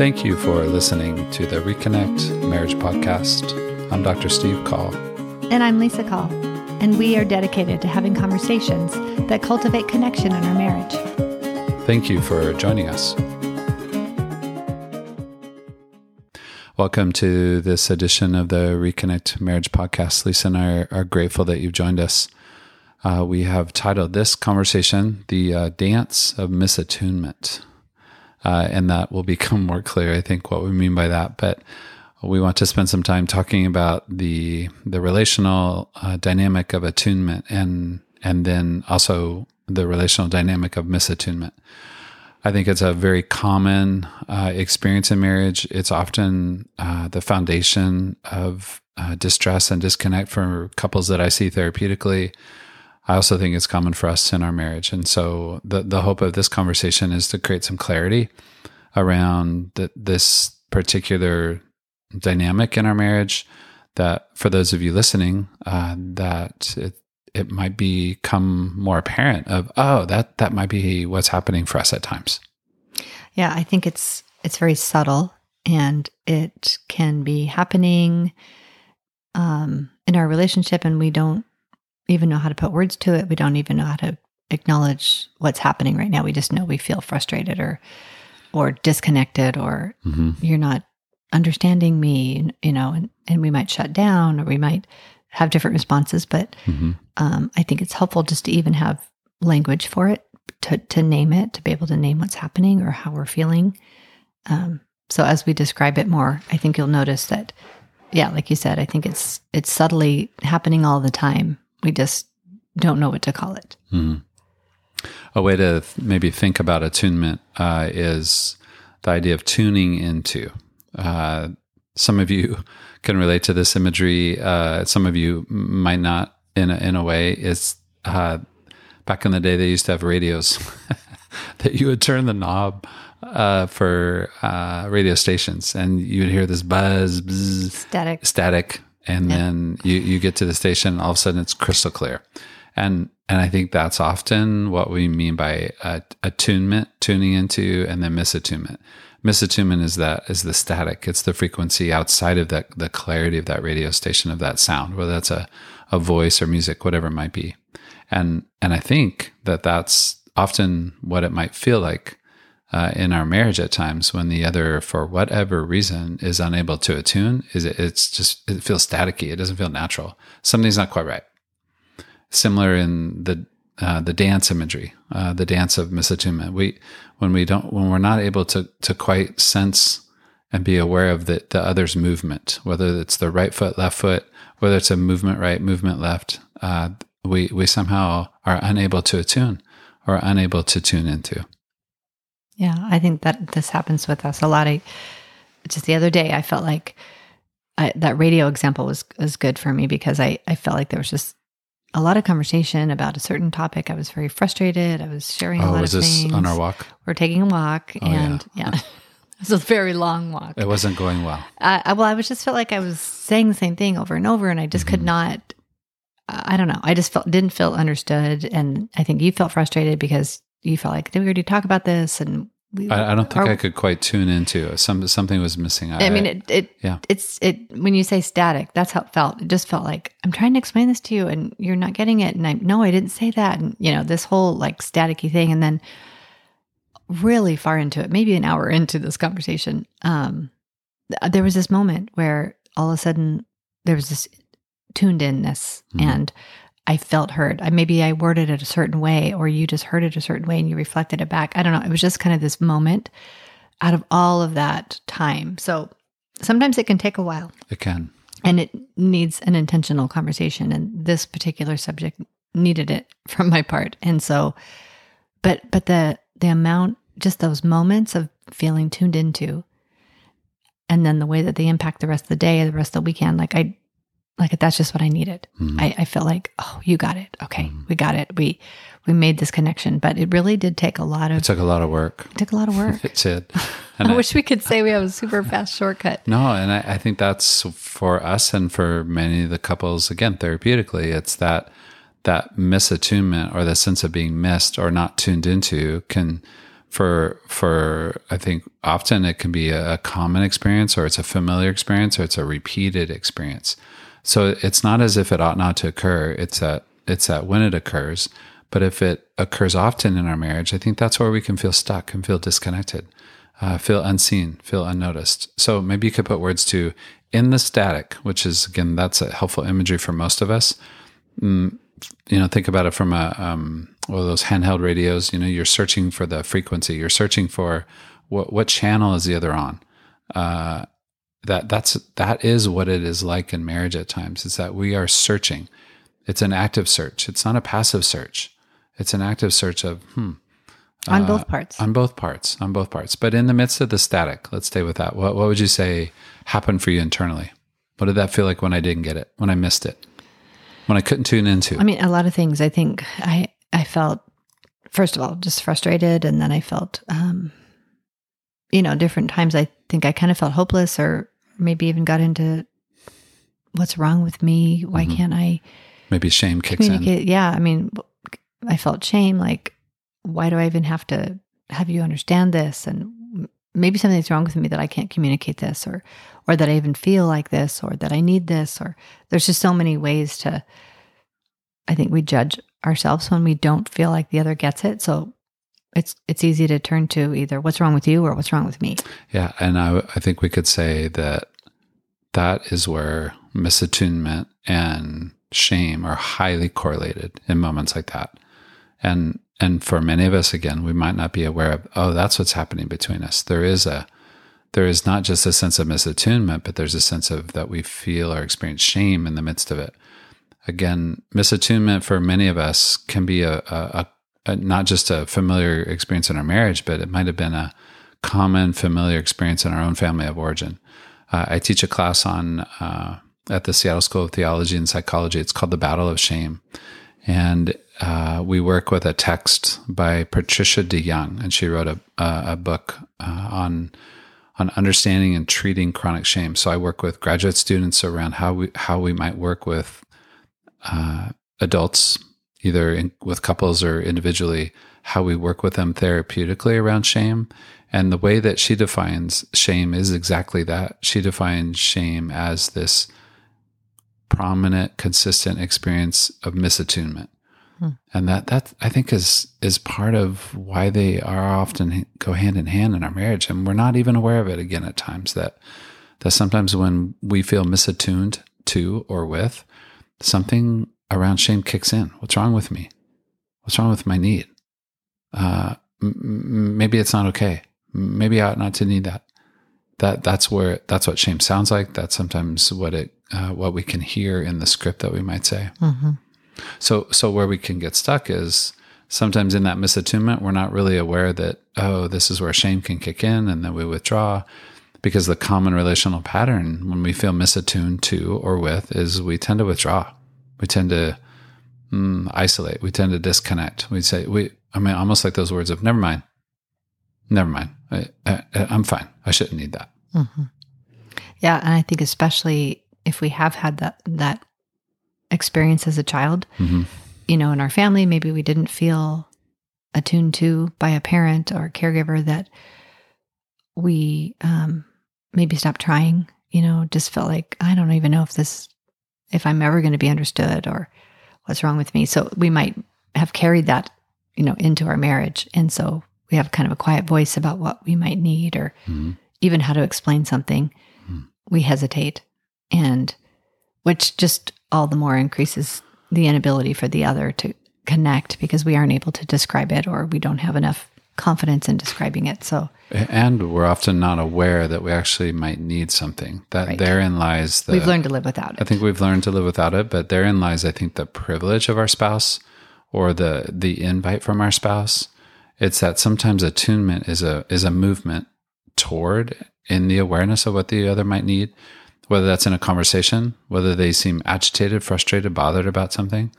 Thank you for listening to the Reconnect Marriage Podcast. I'm Dr. Steve Call. And I'm Lisa Call. And we are dedicated to having conversations that cultivate connection in our marriage. Thank you for joining us. Welcome to this edition of the Reconnect Marriage Podcast. Lisa and I are, grateful that you've joined us. Uh, we have titled this conversation The uh, Dance of Misattunement. Uh, and that will become more clear, I think, what we mean by that. But we want to spend some time talking about the the relational uh, dynamic of attunement and and then also the relational dynamic of misattunement. I think it's a very common uh, experience in marriage. It's often uh, the foundation of uh, distress and disconnect for couples that I see therapeutically. I also think it's common for us in our marriage. And so the, the hope of this conversation is to create some clarity around the, this particular dynamic in our marriage that for those of you listening, uh, that it, it might become more apparent of, oh, that, that might be what's happening for us at times. Yeah, I think it's, it's very subtle and it can be happening um, in our relationship and we don't even know how to put words to it. We don't even know how to acknowledge what's happening right now. We just know we feel frustrated or or disconnected or mm-hmm. you're not understanding me, you know, and, and we might shut down or we might have different responses. But mm-hmm. um, I think it's helpful just to even have language for it, to, to name it, to be able to name what's happening or how we're feeling. Um, so as we describe it more, I think you'll notice that, yeah, like you said, I think it's it's subtly happening all the time we just don't know what to call it. Mm. A way to th- maybe think about attunement uh, is the idea of tuning into. Uh, some of you can relate to this imagery. Uh, some of you might not. In a, in a way, it's uh, back in the day they used to have radios that you would turn the knob uh, for uh, radio stations, and you would hear this buzz, buzz static, static, and then you, you get to the station all of a sudden it's crystal clear. And and i think that's often what we mean by uh, attunement tuning into and then misattunement. Misattunement is that is the static. It's the frequency outside of that the clarity of that radio station of that sound whether that's a, a voice or music whatever it might be. And and i think that that's often what it might feel like uh, in our marriage at times when the other, for whatever reason, is unable to attune. Is it, it's just it feels staticky. It doesn't feel natural. Something's not quite right. Similar in the uh, the dance imagery, uh, the dance of misattunement. We when we don't when we're not able to to quite sense and be aware of the the other's movement, whether it's the right foot, left foot, whether it's a movement right, movement left. Uh, we we somehow are unable to attune or unable to tune into. Yeah, I think that this happens with us a lot. I, just the other day, I felt like I, that radio example was was good for me because I I felt like there was just a lot of conversation about a certain topic. I was very frustrated. I was sharing oh, a lot was of this things. on our walk? We're taking a walk, oh, and yeah. yeah. it was a very long walk. It wasn't going well. Uh, well, I was just felt like I was saying the same thing over and over, and I just mm-hmm. could not. I don't know. I just felt didn't feel understood, and I think you felt frustrated because you felt like did we already talk about this and we, I, I, don't think I could quite tune into Some something was missing. I, I mean, it, it yeah. It's it when you say static, that's how it felt. It just felt like I'm trying to explain this to you, and you're not getting it. And I no, I didn't say that. And you know, this whole like staticky thing, and then really far into it, maybe an hour into this conversation, um, there was this moment where all of a sudden there was this tuned inness, mm-hmm. and I felt heard. I, maybe I worded it a certain way, or you just heard it a certain way and you reflected it back. I don't know. It was just kind of this moment out of all of that time. So sometimes it can take a while. It can. And it needs an intentional conversation. And this particular subject needed it from my part. And so, but, but the, the amount, just those moments of feeling tuned into, and then the way that they impact the rest of the day, the rest of the weekend, like I, like that's just what I needed. Mm-hmm. I, I felt like, oh, you got it. Okay, mm-hmm. we got it. We we made this connection, but it really did take a lot of. It took a lot of work. It took a lot of work. it did. I, I, wish we could say we have a super fast shortcut. No, and I, I think that's for us and for many of the couples. Again, therapeutically, it's that that misattunement or the sense of being missed or not tuned into can for for I think often it can be a, a common experience or it's a familiar experience or it's a repeated experience. So it's not as if it ought not to occur. It's that it's that when it occurs. But if it occurs often in our marriage, I think that's where we can feel stuck and feel disconnected, uh, feel unseen, feel unnoticed. So maybe you could put words to in the static, which is again that's a helpful imagery for most of us. Mm, you know, think about it from a um, well, those handheld radios. You know, you're searching for the frequency. You're searching for what what channel is the other on. Uh, that that's that is what it is like in marriage at times. Is that we are searching. It's an active search. It's not a passive search. It's an active search of hmm. On uh, both parts. On both parts. On both parts. But in the midst of the static, let's stay with that. What what would you say happened for you internally? What did that feel like when I didn't get it? When I missed it? When I couldn't tune into? I mean, a lot of things. I think I I felt first of all just frustrated, and then I felt, um, you know, different times. I think I kind of felt hopeless, or maybe even got into what's wrong with me? Why mm-hmm. can't I? Maybe shame kicks in. Yeah, I mean, I felt shame. Like, why do I even have to have you understand this? And maybe something's wrong with me that I can't communicate this, or or that I even feel like this, or that I need this, or there's just so many ways to. I think we judge ourselves when we don't feel like the other gets it. So it's it's easy to turn to either what's wrong with you or what's wrong with me. Yeah, and I I think we could say that that is where misattunement and shame are highly correlated in moments like that. And and for many of us again, we might not be aware of oh that's what's happening between us. There is a there is not just a sense of misattunement, but there's a sense of that we feel or experience shame in the midst of it again, misattunement for many of us can be a, a, a, not just a familiar experience in our marriage, but it might have been a common familiar experience in our own family of origin. Uh, I teach a class on uh, at the Seattle School of Theology and Psychology. It's called the Battle of Shame, and uh, we work with a text by Patricia DeYoung, and she wrote a, a, book uh, on on understanding and treating chronic shame. So I work with graduate students around how we how we might work with uh, adults, either in, with couples or individually, how we work with them therapeutically around shame. And the way that she defines shame is exactly that. She defines shame as this prominent, consistent experience of misattunement. Hmm. And that that I think is is part of why they are often go hand in hand in our marriage, and we're not even aware of it again at times. That that sometimes when we feel misattuned to or with, something around shame kicks in. What's wrong with me? What's wrong with my need? Uh, m- maybe it's not okay. Maybe I ought not to need that. That that's where that's what shame sounds like. That's sometimes what it uh, what we can hear in the script that we might say. Mm-hmm. So so where we can get stuck is sometimes in that misattunement we're not really aware that oh this is where shame can kick in and then we withdraw because the common relational pattern when we feel misattuned to or with is we tend to withdraw. We tend to mm, isolate. We tend to disconnect. We say, we, I mean, almost like those words of never mind, never mind. I, am fine. I shouldn't need that. Mm-hmm. Yeah. And I think especially if we have had that, that experience as a child, mm-hmm. you know, in our family, maybe we didn't feel attuned to by a parent or a caregiver that we um, maybe stop trying, you know, just felt like, I don't even know if this, if I'm ever going to be understood or what's wrong with me. So we might have carried that, you know, into our marriage. And so we have kind of a quiet voice about what we might need or mm-hmm. even how to explain something. Mm-hmm. We hesitate. And which just all the more increases the inability for the other to connect because we aren't able to describe it or we don't have enough confidence in describing it. So, and we're often not aware that we actually might need something. That right. therein lies the. We've learned to live without it. I think we've learned to live without it, but therein lies, I think, the privilege of our spouse or the the invite from our spouse. It's that sometimes attunement is a is a movement toward in the awareness of what the other might need, whether that's in a conversation, whether they seem agitated, frustrated, bothered about something.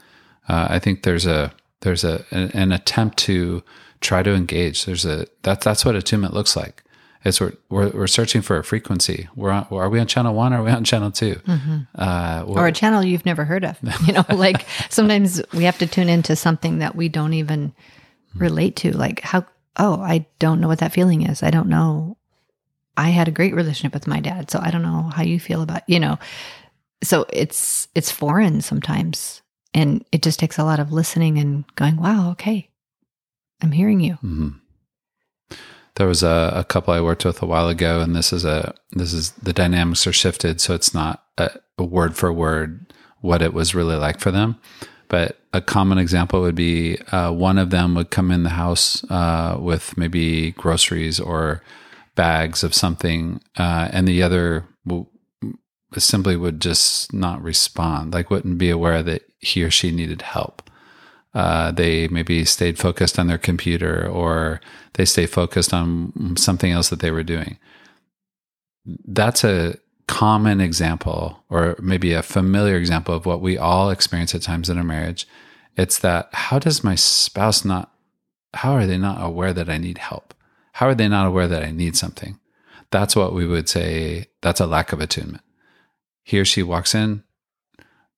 Uh, I think there's a there's a an attempt to try to engage. There's a that's that's what attunement looks like. It's we're, we're, we're searching for a frequency. We're on, are we on channel one? Or are we on channel 2 mm-hmm. uh, or a channel you've never heard of? You know, like sometimes we have to tune into something that we don't even relate to. Like how oh, I don't know what that feeling is. I don't know. I had a great relationship with my dad, so I don't know how you feel about, you know. So it's it's foreign sometimes and it just takes a lot of listening and going, "Wow, okay. I'm hearing you." hmm There was a, a couple I worked with a while ago, and this is a this is the dynamics are shifted, so it's not a, a word for word what it was really like for them. But a common example would be uh, one of them would come in the house uh, with maybe groceries or bags of something, uh, and the other w- simply would just not respond, like wouldn't be aware that he or she needed help. Uh, they maybe stayed focused on their computer or they stay focused on something else that they were doing. That's a common example, or maybe a familiar example of what we all experience at times in a marriage. It's that how does my spouse not, how are they not aware that I need help? How are they not aware that I need something? That's what we would say, that's a lack of attunement. He or she walks in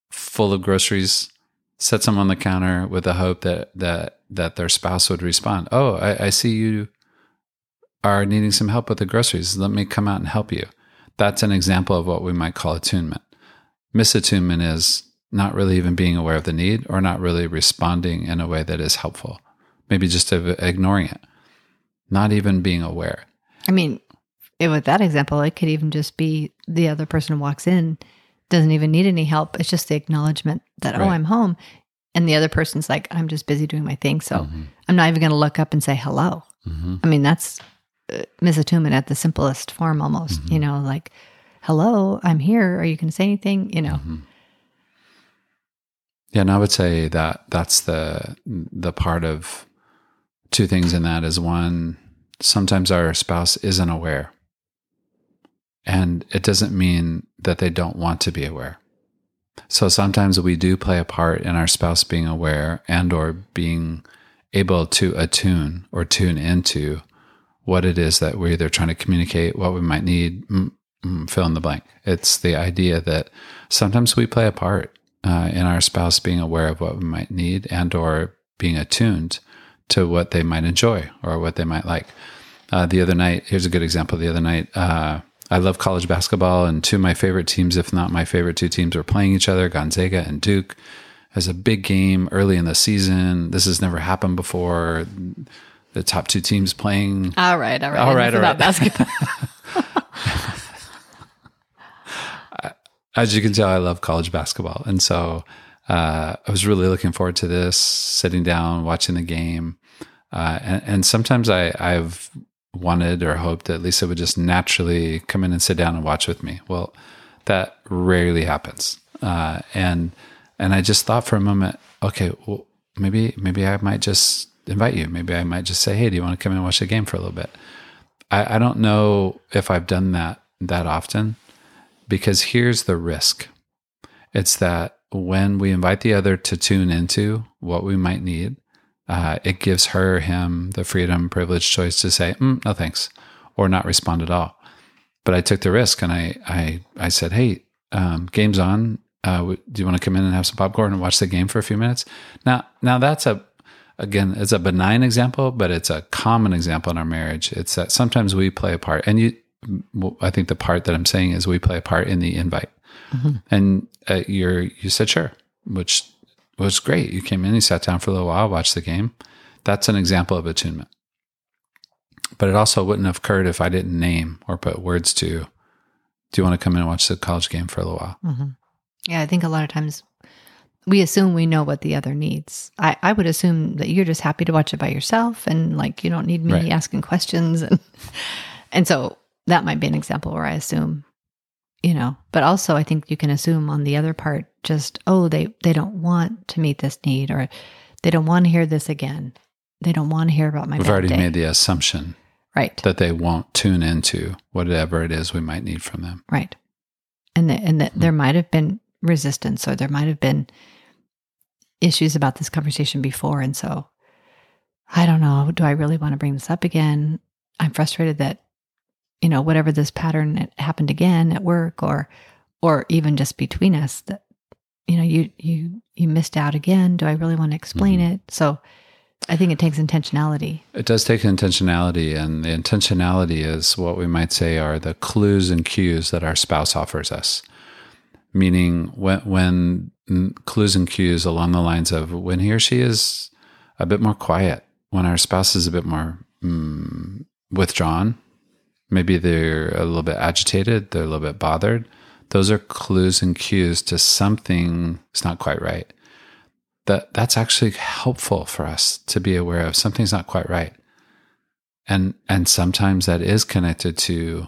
full of groceries, sets them on the counter with the hope that that that their spouse would respond. Oh, I, I see you are needing some help with the groceries. Let me come out and help you. That's an example of what we might call attunement. Misattunement is not really even being aware of the need or not really responding in a way that is helpful. Maybe just ignoring it, not even being aware. I mean, with that example, it could even just be the other person walks in, doesn't even need any help. It's just the acknowledgement that, right. oh, I'm home. And the other person's like, I'm just busy doing my thing. So mm-hmm. I'm not even going to look up and say hello. Mm-hmm. I mean, that's misattunement at the simplest form almost, mm-hmm. you know, like, hello, I'm here. Are you going to say anything? You know? Mm-hmm. Yeah. And I would say that that's the, the part of two things in that is one, sometimes our spouse isn't aware and it doesn't mean that they don't want to be aware. So sometimes we do play a part in our spouse being aware and or being able to attune or tune into what it is that we're either trying to communicate, what we might need, mm, mm, fill in the blank. It's the idea that sometimes we play a part uh, in our spouse being aware of what we might need and or being attuned to what they might enjoy or what they might like. Uh, the other night, here's a good example. The other night, uh, I love college basketball, and two of my favorite teams, if not my favorite two teams, were playing each other Gonzaga and Duke. As a big game early in the season. This has never happened before. The top two teams playing. All right, all right, all right, all right. Basketball. As you can tell, I love college basketball, and so uh, I was really looking forward to this. Sitting down, watching the game, uh, and, and, sometimes I, I've wanted or hoped that Lisa would just naturally come in and sit down and watch with me. Well, that rarely happens. Uh, and and I just thought for a moment, okay, well, maybe maybe I might just invite you. Maybe I might just say, hey, do you want to come in and watch the game for a little bit? I, I don't know if I've done that that often because here's the risk. It's that when we invite the other to tune into what we might need, uh, it gives her, him the freedom, privilege, choice to say, mm, no thanks, or not respond at all. But I took the risk and I, I, I said, hey, um, game's on. Uh, do you want to come in and have some popcorn and watch the game for a few minutes? Now, now that's a, again, it's a benign example, but it's a common example in our marriage. It's that sometimes we play a part, and you, I think the part that I'm saying is we play a part in the invite. Mm-hmm. And uh, you're, you said sure, which was great. You came in, you sat down for a little while, watched the game. That's an example of attunement. But it also wouldn't have occurred if I didn't name or put words to, do you want to come in and watch the college game for a little while? Mm-hmm. Yeah, I think a lot of times we assume we know what the other needs. I, I would assume that you're just happy to watch it by yourself and like you don't need me right. asking questions and and so that might be an example where I assume you know but also i think you can assume on the other part just oh they they don't want to meet this need or they don't want to hear this again they don't want to hear about my we've already day. made the assumption right that they won't tune into whatever it is we might need from them right and the, and that mm-hmm. there might have been resistance or there might have been issues about this conversation before and so i don't know do i really want to bring this up again i'm frustrated that you know, whatever this pattern happened again at work or or even just between us that you know, you you you missed out again. Do I really want to explain mm-hmm. it? So I think it takes intentionality. It does take intentionality, and the intentionality is what we might say are the clues and cues that our spouse offers us. Meaning, when, when clues and cues along the lines of when he or she is a bit more quiet, when our spouse is a bit more mm, withdrawn, maybe they're a little bit agitated, they're a little bit bothered. Those are clues and cues to something is not quite right that that's actually helpful for us to be aware of something's not quite right and and sometimes that is connected to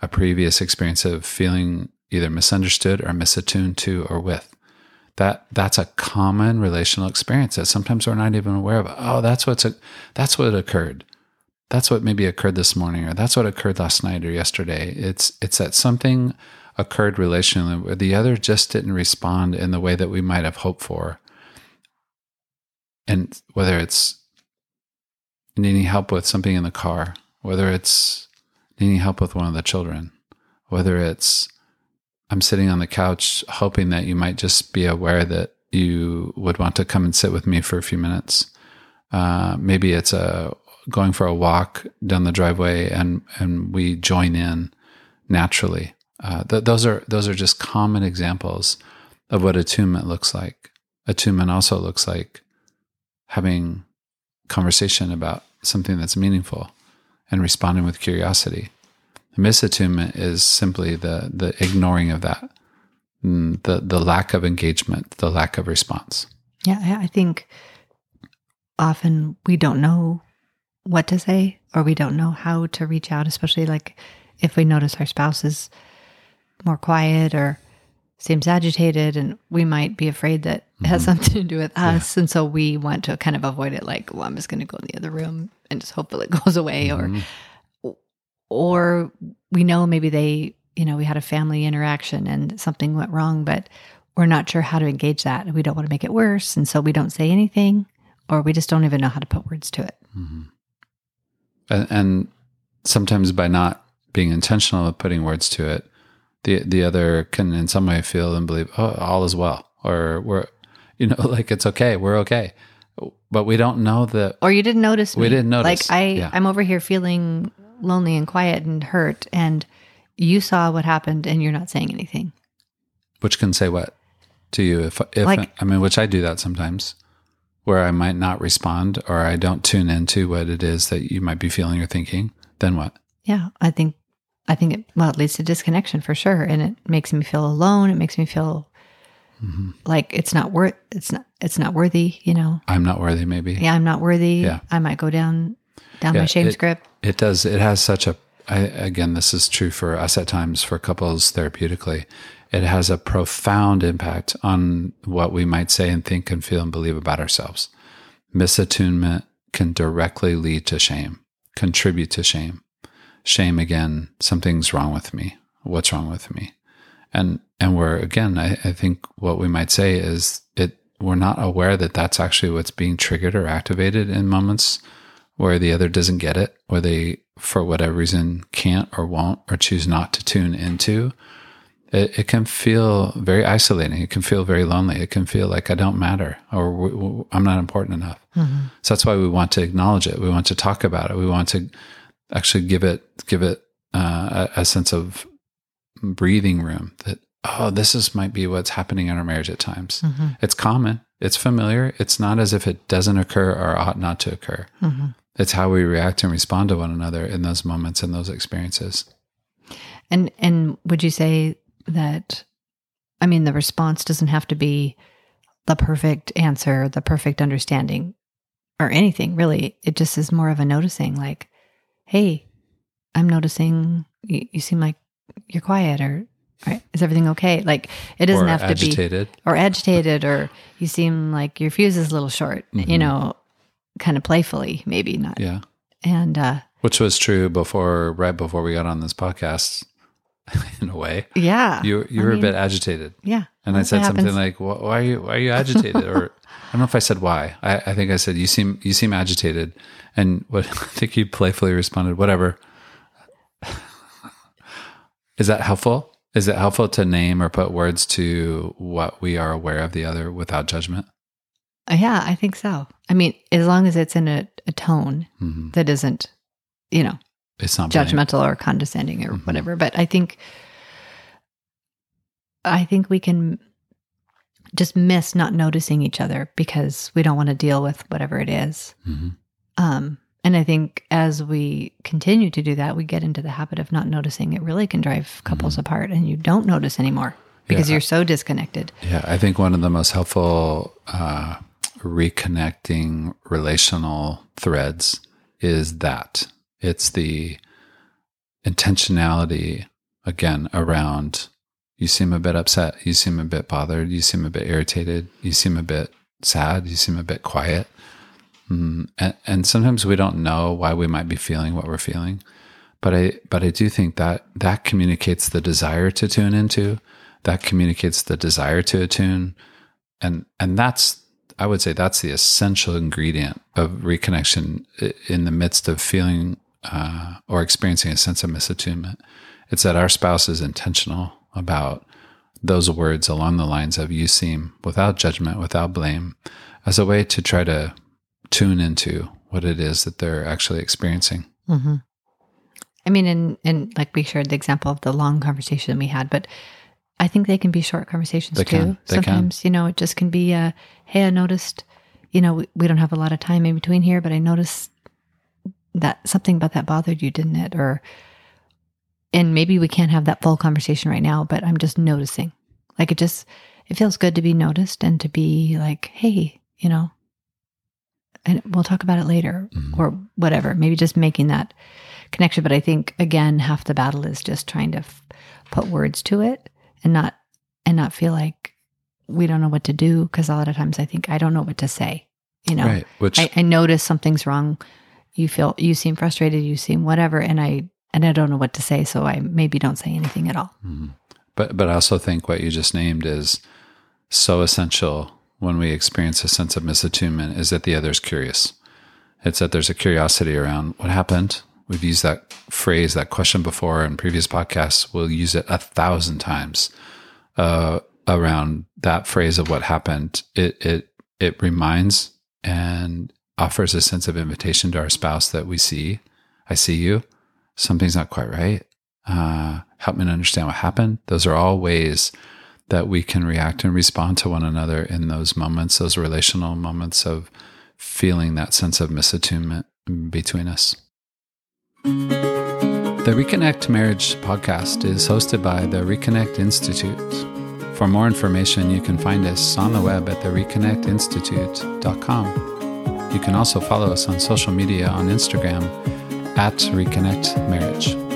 a previous experience of feeling either misunderstood or misattuned to or with that that's a common relational experience that sometimes we're not even aware of. Oh that's what's a, that's what occurred. That's what maybe occurred this morning or that's what occurred last night or yesterday. It's it's that something occurred relationally where the other just didn't respond in the way that we might have hoped for. And whether it's needing help with something in the car, whether it's needing help with one of the children, whether it's I'm sitting on the couch hoping that you might just be aware that you would want to come and sit with me for a few minutes. Uh, maybe it's a going for a walk down the driveway and and we join in naturally. Uh, th- those are those are just common examples of what attunement looks like. Attunement also looks like having conversation about something that's meaningful and responding with curiosity. Misattunement is simply the the ignoring of that, mm, the the lack of engagement, the lack of response. Yeah, I think often we don't know what to say or we don't know how to reach out, especially like if we notice our spouse is more quiet or seems agitated and we might be afraid that it has mm-hmm. something to do with us yeah. and so we want to kind of avoid it like well i'm just going to go in the other room and just hope it goes away mm-hmm. or or we know maybe they you know we had a family interaction and something went wrong but we're not sure how to engage that we don't want to make it worse and so we don't say anything or we just don't even know how to put words to it mm-hmm. and, and sometimes by not being intentional of putting words to it the the other can in some way feel and believe, oh, all is well, or we're, you know, like it's okay, we're okay, but we don't know that. Or you didn't notice me. We didn't notice. Like I, yeah. I'm over here feeling lonely and quiet and hurt, and you saw what happened, and you're not saying anything. Which can say what to you? If if like, I mean, which I do that sometimes, where I might not respond or I don't tune into what it is that you might be feeling or thinking. Then what? Yeah, I think I think it well it leads to disconnection for sure, and it makes me feel alone. It makes me feel mm-hmm. like it's not worth it's not it's not worthy. You know, I'm not worthy. Maybe yeah, I'm not worthy. Yeah, I might go down down yeah, my shame it, script. It does. It has such a. I, again, this is true for us at times for couples therapeutically. It has a profound impact on what we might say and think and feel and believe about ourselves. Misattunement can directly lead to shame, contribute to shame shame again, something's wrong with me. What's wrong with me? And, and we're again, I, I think what we might say is it, we're not aware that that's actually what's being triggered or activated in moments where the other doesn't get it, or they, for whatever reason, can't or won't or choose not to tune into. It, it can feel very isolating. It can feel very lonely. It can feel like I don't matter or I'm not important enough. Mm-hmm. So that's why we want to acknowledge it. We want to talk about it. We want to actually give it give it uh, a, a, sense of breathing room that oh this is might be what's happening in our marriage at times mm-hmm. it's common it's familiar it's not as if it doesn't occur or ought not to occur mm-hmm. It's how we react and respond to one another in those moments and those experiences and and would you say that i mean the response doesn't have to be the perfect answer the perfect understanding or anything really it just is more of a noticing like hey, I'm noticing you, you seem like you're quiet or right, is everything okay? Like it doesn't or have agitated. to be or agitated or you seem like your fuse is a little short, mm-hmm. you know, kind of playfully, maybe not. Yeah. And uh which was true before right before we got on this podcast in a way. Yeah. You you were mean, a bit agitated. Yeah. And I said something like, "Why are you why are you agitated?" or I don't know if I said why. I, I think I said you seem you seem agitated, and what I think you playfully responded, "Whatever." Is that helpful? Is it helpful to name or put words to what we are aware of the other without judgment? Yeah, I think so. I mean, as long as it's in a, a tone Mhm. that isn't, you know, It's not judgmental or condescending or Mhm. whatever. But I think, I think we can just miss not noticing each other because we don't want to deal with whatever it is. Mhm. Um, and I think as we continue to do that, we get into the habit of not noticing. It really can drive couples apart, and you don't notice anymore because Mm-hmm. Yeah. you're so disconnected. Yeah, I think one of the most helpful uh, reconnecting relational threads is that it's the intentionality again around you seem a bit upset, you seem a bit bothered, you seem a bit irritated, you seem a bit sad, you seem a bit quiet. Mm, and, and sometimes we don't know why we might be feeling what we're feeling. But I but I do think that that communicates the desire to tune into, that communicates the desire to attune. And and that's I would say that's the essential ingredient of reconnection in the midst of feeling uh, or experiencing a sense of misattunement. It's that our spouse is intentional about those words along the lines of you seem without judgment, without blame, as a way to try to tune into what it is that they're actually experiencing. hmm I mean, and and like we shared the example of the long conversation we had, but I think they can be short conversations They too. They can. Sometimes, you know, it just can be a, hey, I noticed, you know, we, we don't have a lot of time in between here, but I noticed that something about that bothered you, didn't it? Or, and maybe we can't have that full conversation right now, but I'm just noticing. Like it just, it feels good to be noticed and to be like, hey, you know, and we'll talk about it later Mhm. or whatever. Maybe just making that connection. But I think again, half the battle is just trying to f- put words to it and not and not feel like we don't know what to do. Because a lot of times I think I don't know what to say. You know, Right. Which I, I notice something's wrong. You feel you seem frustrated. You seem whatever, and I and I don't know what to say. So I maybe don't say anything at all. Mhm. But but I also think what you just named is so essential when we experience a sense of misattunement is that the other's curious. It's that there's a curiosity around what happened. We've used that phrase, that question before in previous podcasts. We'll use it a thousand times uh, around that phrase of what happened. It it it reminds and offers a sense of invitation to our spouse that we see. I see you. Something's not quite right uh, help me to understand what happened. Those are all ways that we can react and respond to one another in those moments, those relational moments of feeling that sense of misattunement between us. The Reconnect Marriage podcast is hosted by the Reconnect Institute. For more information, you can find us on the web at thereconnectinstitute.com. You can also follow us on social media on Instagram at Reconnect Marriage.